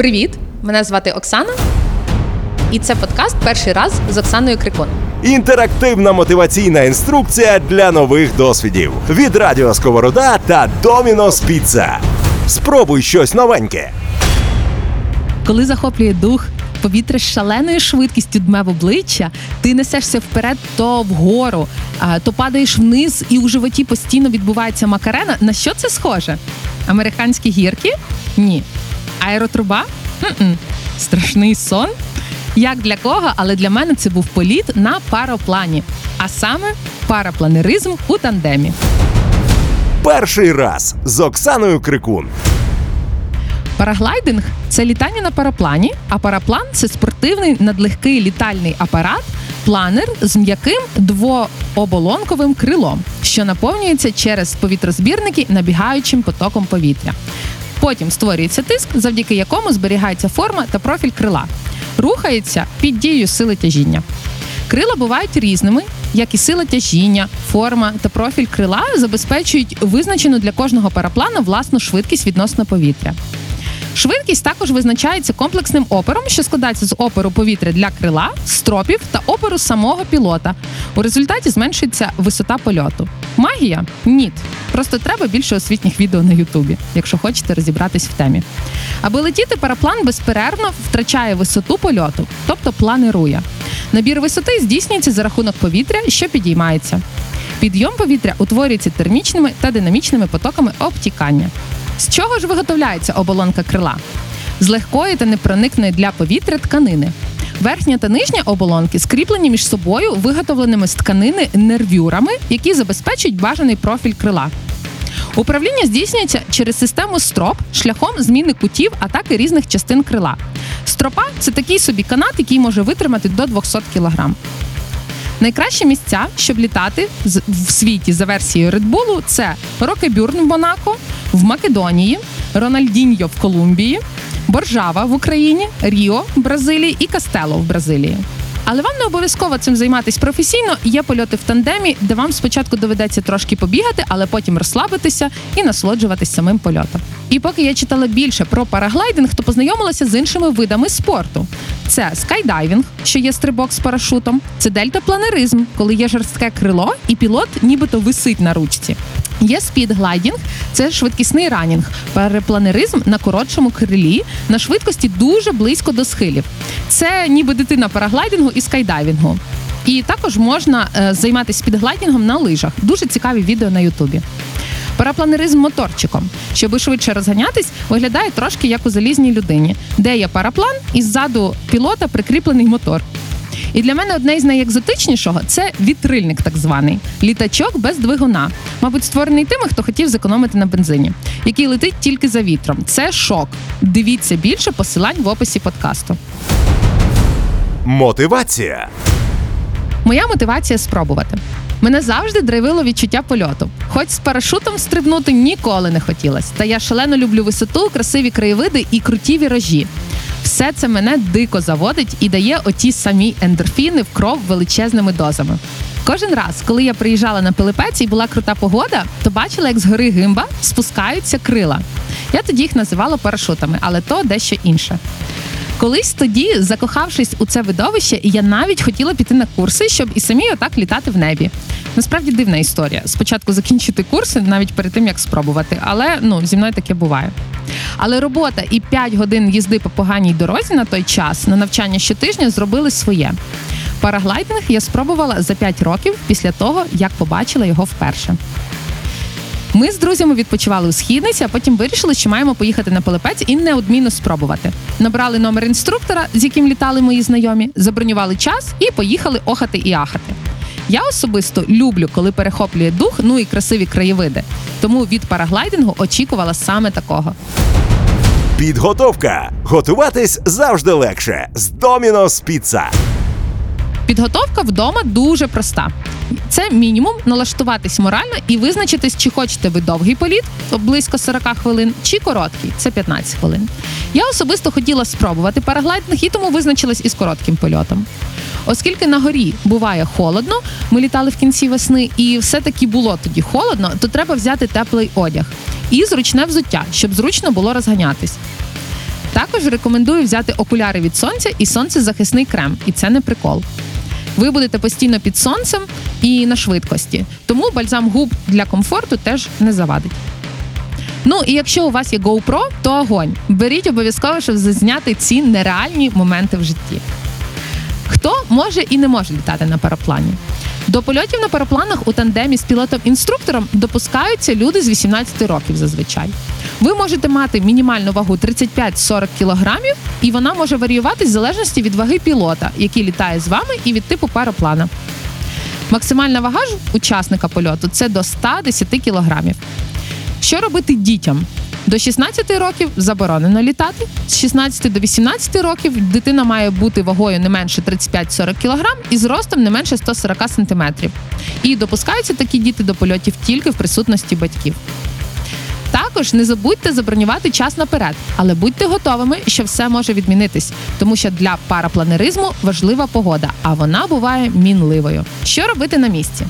Привіт! Мене звати Оксана, і це подкаст перший раз з Оксаною Крикун. Інтерактивна мотиваційна інструкція для нових досвідів від Радіо Сковорода та Домінос Піца. Спробуй щось новеньке. Коли захоплює дух, повітря з шаленою швидкістю дме в обличчя, ти несешся вперед то вгору, то падаєш вниз, і у животі постійно відбувається макарена. На що це схоже? Американські гірки? Ні. Аеротруба? М-м. Страшний сон. Як для кого, але для мене це був політ на пароплані, а саме парапланеризм у тандемі. Перший раз з Оксаною Крикун. Параглайдинг це літання на параплані, а параплан це спортивний надлегкий літальний апарат, планер з м'яким двооболонковим крилом, що наповнюється через повітрозбірники набігаючим потоком повітря. Потім створюється тиск, завдяки якому зберігається форма та профіль крила. Рухається під дією сили тяжіння. Крила бувають різними, як і сила тяжіння, форма та профіль крила забезпечують визначену для кожного параплана власну швидкість відносно повітря. Швидкість також визначається комплексним опером, що складається з опору повітря для крила, стропів та опору самого пілота. У результаті зменшується висота польоту. Магія? Ні. Просто треба більше освітніх відео на Ютубі, якщо хочете розібратись в темі. Аби летіти, параплан безперервно втрачає висоту польоту, тобто планирує. Набір висоти здійснюється за рахунок повітря, що підіймається. Підйом повітря утворюється термічними та динамічними потоками обтікання. З чого ж виготовляється оболонка крила? З легкої та непроникної для повітря тканини. Верхня та нижня оболонки скріплені між собою виготовленими з тканини нервюрами, які забезпечують бажаний профіль крила. Управління здійснюється через систему строп шляхом зміни кутів, атаки різних частин крила. Стропа це такий собі канат, який може витримати до 200 кг. Найкращі місця, щоб літати в світі за версією Bull, це Рокебрюн в Монако, в Македонії, Рольданільйо в Колумбії, Боржава в Україні, Ріо в Бразилії і Кастело в Бразилії. Але вам не обов'язково цим займатися професійно. Є польоти в тандемі, де вам спочатку доведеться трошки побігати, але потім розслабитися і насолоджуватись самим польотом. І поки я читала більше про параглайдинг, то познайомилася з іншими видами спорту. Це скайдайвінг, що є стрибок з парашутом, це дельтапланеризм, коли є жорстке крило, і пілот нібито висить на ручці. Є спідглайдінг, це швидкісний ранінг, парапланеризм на коротшому крилі на швидкості дуже близько до схилів. Це ніби дитина параглайдингу і скайдайвінгу. І також можна е, займатися спідглайдінгом на лижах. Дуже цікаві відео на Ютубі. Парапланеризм моторчиком, щоби швидше розганятись, виглядає трошки як у залізній людині, де є параплан і ззаду пілота прикріплений мотор. І для мене одне із найекзотичнішого це вітрильник, так званий літачок без двигуна. Мабуть, створений тими, хто хотів зекономити на бензині, який летить тільки за вітром. Це шок. Дивіться більше посилань в описі подкасту. Мотивація. Моя мотивація спробувати. Мене завжди драйвило відчуття польоту. Хоч з парашутом стрибнути ніколи не хотілося. Та я шалено люблю висоту, красиві краєвиди і круті віражі. Все це мене дико заводить і дає оті самі ендорфіни в кров величезними дозами. Кожен раз, коли я приїжджала на Пилипець і була крута погода, то бачила, як з гори гимба спускаються крила. Я тоді їх називала парашутами, але то дещо інше. Колись тоді, закохавшись у це видовище, я навіть хотіла піти на курси, щоб і самі отак літати в небі. Насправді дивна історія. Спочатку закінчити курси навіть перед тим як спробувати, але ну зі мною таке буває. Але робота і 5 годин їзди по поганій дорозі на той час на навчання щотижня зробили своє. Параглайдинг я спробувала за 5 років після того, як побачила його вперше. Ми з друзями відпочивали у східниці, а потім вирішили, що маємо поїхати на Пилипець і неодмінно спробувати. Набрали номер інструктора, з яким літали мої знайомі, забронювали час і поїхали охати і ахати. Я особисто люблю, коли перехоплює дух, ну і красиві краєвиди. Тому від параглайдингу очікувала саме такого. Підготовка. Готуватись завжди легше з Домінос Піца. Підготовка вдома дуже проста. Це мінімум налаштуватись морально і визначитись, чи хочете ви довгий політ близько 40 хвилин, чи короткий це 15 хвилин. Я особисто хотіла спробувати параглайдинг і тому визначилась із коротким польотом. Оскільки на горі буває холодно, ми літали в кінці весни, і все-таки було тоді холодно, то треба взяти теплий одяг і зручне взуття, щоб зручно було розганятись. Також рекомендую взяти окуляри від сонця і сонцезахисний крем, і це не прикол. Ви будете постійно під сонцем і на швидкості, тому бальзам губ для комфорту теж не завадить. Ну і якщо у вас є GoPro, то огонь. Беріть обов'язково, щоб зазняти ці нереальні моменти в житті. Хто може і не може літати на параплані? До польотів на парапланах у тандемі з пілотом-інструктором допускаються люди з 18 років зазвичай. Ви можете мати мінімальну вагу 35-40 кг, і вона може варіюватись в залежності від ваги пілота, який літає з вами, і від типу параплана. Максимальна вага ж учасника польоту це до 110 кілограмів. Що робити дітям? До 16 років заборонено літати. З 16 до 18 років дитина має бути вагою не менше 35-40 кг і зростом не менше 140 см. І допускаються такі діти до польотів тільки в присутності батьків. Також не забудьте забронювати час наперед, але будьте готовими, що все може відмінитись, тому що для парапланеризму важлива погода, а вона буває мінливою. Що робити на місці?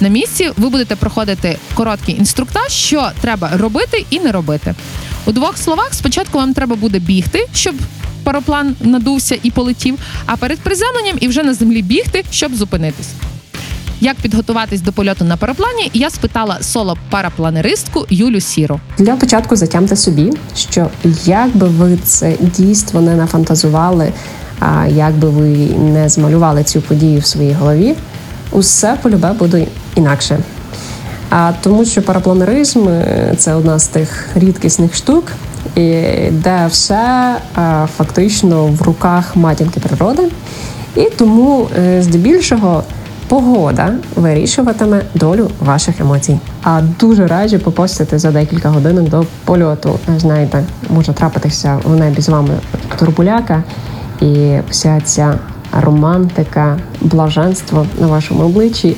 На місці ви будете проходити короткий інструктаж, що треба робити і не робити. У двох словах, спочатку вам треба буде бігти, щоб параплан надувся і полетів, а перед приземленням і вже на землі бігти, щоб зупинитись. Як підготуватись до польоту на параплані, я спитала соло-парапланеристку Юлю Сіру. Для початку затямте собі, що як би ви це дійство не нафантазували, а як би ви не змалювали цю подію в своїй голові, усе полюбе буде інакше. А тому, що парапланеризм е, це одна з тих рідкісних штук, де все фактично в руках матінки природи. І тому е, здебільшого погода вирішуватиме долю ваших емоцій. А дуже раджу попостити за декілька годин до польоту. Знаєте, може трапитися в небі з вами турбуляка, і вся ця романтика, блаженство на вашому обличчі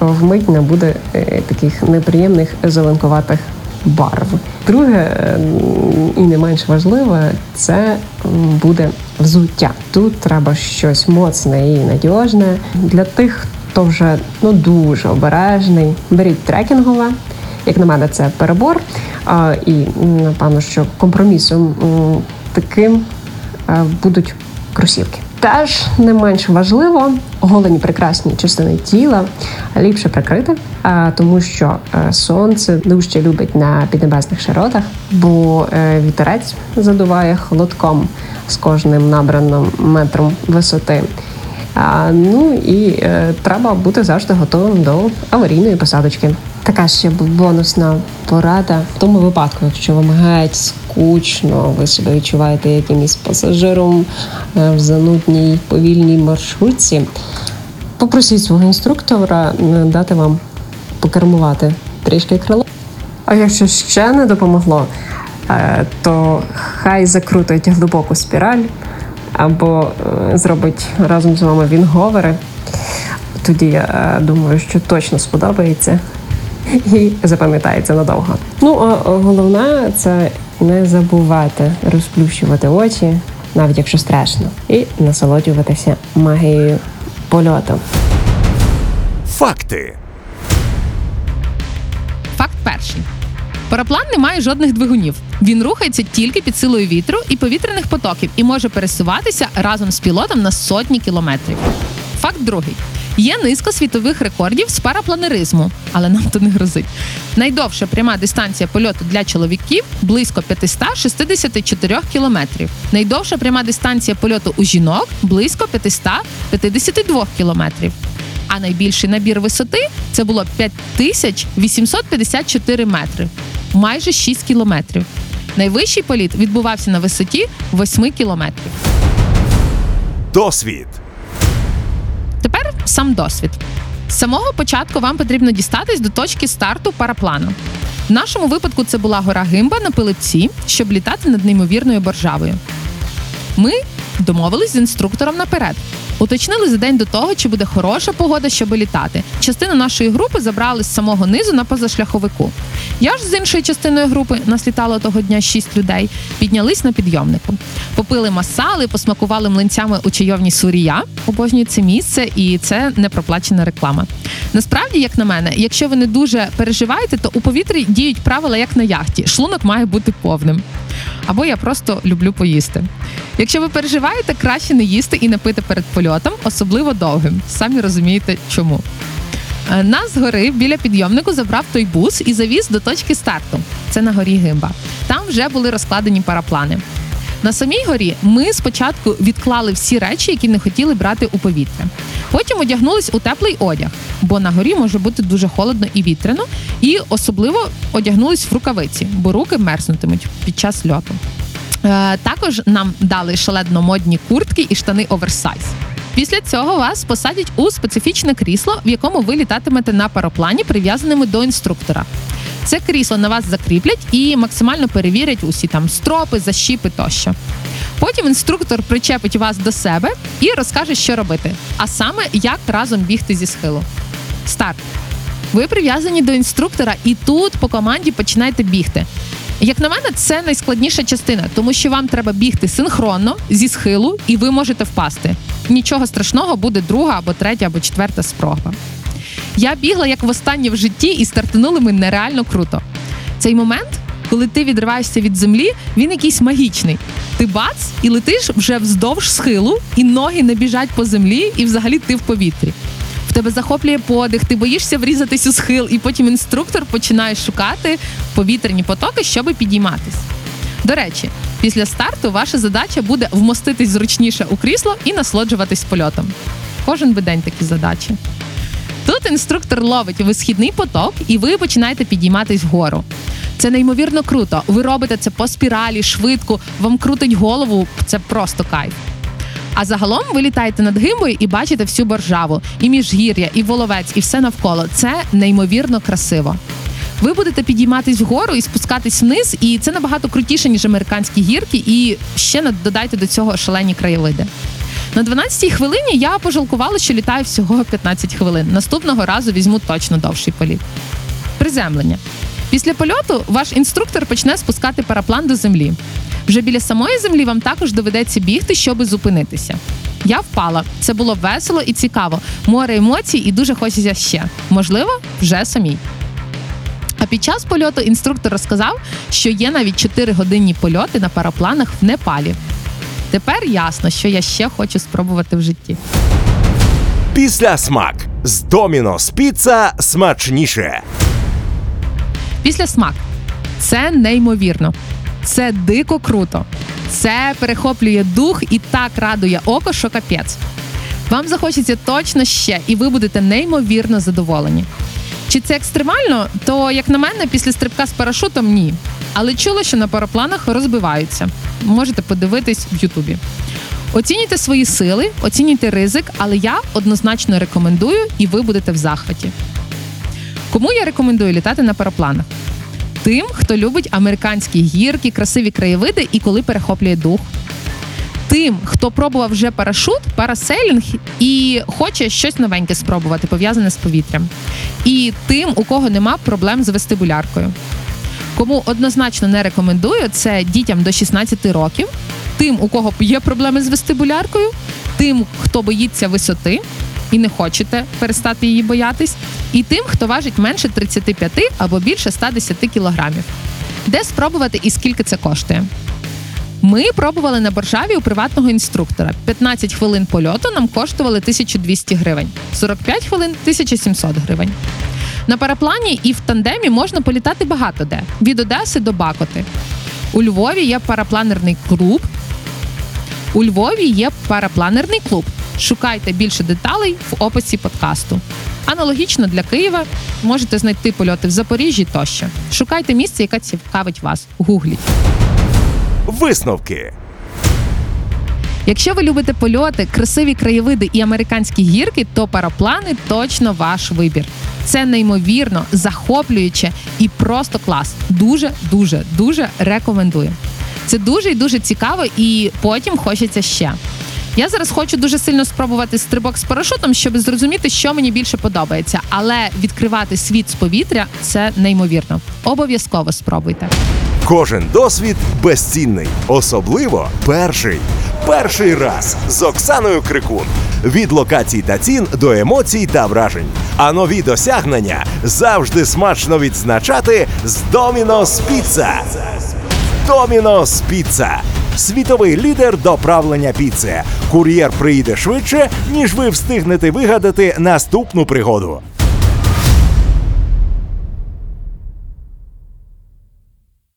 вмить не буде е, таких неприємних зеленкуватих барв. Друге, і не менш важливе, це буде взуття. Тут треба щось моцне і надіжне для тих, хто вже ну дуже обережний. Беріть трекінгове. Як на мене, це перебор. І напевно, що компромісом таким е, будуть кросівки. Теж не менш важливо голені прекрасні частини тіла ліпше прикрити, а, тому що е, сонце дужче любить на піднебесних широтах, бо е, вітерець задуває холодком з кожним набраним метром висоти. Ну і е, треба бути завжди готовим до аварійної посадочки. Така ще бонусна порада в тому випадку, якщо вам геть скучно, ви себе відчуваєте якимось пасажиром е, в занудній повільній маршрутці. Попросіть свого інструктора е, дати вам покермувати трішки крило. А якщо ще не допомогло, то хай закрутить глибоку спіраль або е, зробить разом з вами вінговери. Тоді я е, думаю, що точно сподобається і запам'ятається надовго. Ну а головне це не забувати розплющувати очі, навіть якщо страшно, і насолоджуватися магією польоту. Факти. Факт перший. Параплан не має жодних двигунів. Він рухається тільки під силою вітру і повітряних потоків і може пересуватися разом з пілотом на сотні кілометрів. Факт другий. Є низка світових рекордів з парапланеризму, але нам то не грозить. Найдовша пряма дистанція польоту для чоловіків близько 564 кілометрів. Найдовша пряма дистанція польоту у жінок близько 552 кілометрів. А найбільший набір висоти це було 5854 метри, майже 6 кілометрів. Найвищий політ відбувався на висоті 8 кілометрів. Досвід. Тепер сам досвід. З самого початку вам потрібно дістатись до точки старту параплану. В нашому випадку це була гора Гимба на пилипці, щоб літати над неймовірною боржавою. Ми домовились з інструктором наперед. Уточнили за день до того, чи буде хороша погода, щоб літати. Частину нашої групи забрали з самого низу на позашляховику. Я ж з іншої частиною групи нас літало того дня шість людей. Піднялись на підйомнику, попили масали, посмакували млинцями у чайовні Сурія. Обожнюю це місце, і це не проплачена реклама. Насправді, як на мене, якщо ви не дуже переживаєте, то у повітрі діють правила як на яхті. Шлунок має бути повним. Або я просто люблю поїсти. Якщо ви переживаєте, краще не їсти і не пити перед польотом, особливо довгим. Самі розумієте, чому. Е, Нас з гори біля підйомнику забрав той бус і завіз до точки старту. Це на горі Гимба. Там вже були розкладені параплани. На самій горі ми спочатку відклали всі речі, які не хотіли брати у повітря. Потім одягнулись у теплий одяг, бо на горі може бути дуже холодно і вітряно, і особливо одягнулись в рукавиці, бо руки мерзнутимуть під час льоту. Е, також нам дали шаледно модні куртки і штани оверсайз. Після цього вас посадять у специфічне крісло, в якому ви літатимете на параплані, прив'язаними до інструктора. Це крісло на вас закріплять і максимально перевірять усі там стропи, защіпи тощо. Потім інструктор причепить вас до себе і розкаже, що робити, а саме як разом бігти зі схилу. Старт. Ви прив'язані до інструктора, і тут по команді починаєте бігти. Як на мене, це найскладніша частина, тому що вам треба бігти синхронно зі схилу, і ви можете впасти. Нічого страшного, буде друга або третя, або четверта спроба. Я бігла як востаннє в житті, і стартанули ми нереально круто. Цей момент, коли ти відриваєшся від землі, він якийсь магічний. Ти бац і летиш вже вздовж схилу, і ноги не біжать по землі, і взагалі ти в повітрі. В тебе захоплює подих, ти боїшся врізатись у схил, і потім інструктор починає шукати повітряні потоки, щоб підійматись. До речі, після старту ваша задача буде вмоститись зручніше у крісло і насолоджуватись польотом. Кожен би день такі задачі. Тут інструктор ловить висхідний поток, і ви починаєте підійматись вгору. Це неймовірно круто. Ви робите це по спіралі, швидко, вам крутить голову. Це просто кайф. А загалом ви літаєте над гимбою і бачите всю боржаву, і міжгір'я, і воловець, і все навколо. Це неймовірно красиво. Ви будете підійматись вгору і спускатись вниз, і це набагато крутіше, ніж американські гірки, і ще додайте до цього шалені краєвиди. На 12-й хвилині я пожалкувала, що літаю всього 15 хвилин. Наступного разу візьму точно довший політ. Приземлення. Після польоту ваш інструктор почне спускати параплан до землі. Вже біля самої землі вам також доведеться бігти, щоби зупинитися. Я впала. Це було весело і цікаво. Море емоцій і дуже хочеться ще. Можливо, вже самій. А під час польоту інструктор розказав, що є навіть 4 годинні польоти на парапланах в Непалі. Тепер ясно, що я ще хочу спробувати в житті. Після смак з Домінос Піца смачніше. Після смак. Це неймовірно. Це дико круто. Це перехоплює дух і так радує око, що капець. Вам захочеться точно ще, і ви будете неймовірно задоволені. Чи це екстремально? То, як на мене, після стрибка з парашутом ні. Але чула, що на парапланах розбиваються. Можете подивитись в Ютубі. Оцінюйте свої сили, оцінюйте ризик, але я однозначно рекомендую, і ви будете в захваті. Кому я рекомендую літати на парапланах? Тим, хто любить американські гірки, красиві краєвиди і коли перехоплює дух. Тим, хто пробував вже парашут, парасейлінг і хоче щось новеньке спробувати, пов'язане з повітрям. І тим, у кого нема проблем з вестибуляркою. Кому однозначно не рекомендую, це дітям до 16 років, тим, у кого є проблеми з вестибуляркою, тим, хто боїться висоти і не хочете перестати її боятись, і тим, хто важить менше 35 або більше 110 кілограмів. Де спробувати і скільки це коштує? Ми пробували на боржаві у приватного інструктора. 15 хвилин польоту нам коштували 1200 гривень, 45 хвилин 1700 гривень. На параплані і в тандемі можна політати багато де від Одеси до Бакоти. У Львові є парапланерний клуб. У Львові є парапланерний клуб. Шукайте більше деталей в описі подкасту. Аналогічно для Києва можете знайти польоти в Запоріжжі тощо. Шукайте місце, яке цікавить вас. Гугліть. Висновки. Якщо ви любите польоти, красиві краєвиди і американські гірки, то параплани точно ваш вибір. Це неймовірно, захоплююче і просто клас. Дуже, дуже, дуже рекомендую. Це дуже і дуже цікаво, і потім хочеться ще. Я зараз хочу дуже сильно спробувати стрибок з парашутом, щоб зрозуміти, що мені більше подобається. Але відкривати світ з повітря це неймовірно. Обов'язково спробуйте. Кожен досвід безцінний, особливо перший. Перший раз з Оксаною Крикун. Від локацій та цін до емоцій та вражень. А нові досягнення завжди смачно відзначати з Domino's Pizza. Domino's Pizza. Світовий лідер доправлення піци. Кур'єр приїде швидше, ніж ви встигнете вигадати наступну пригоду.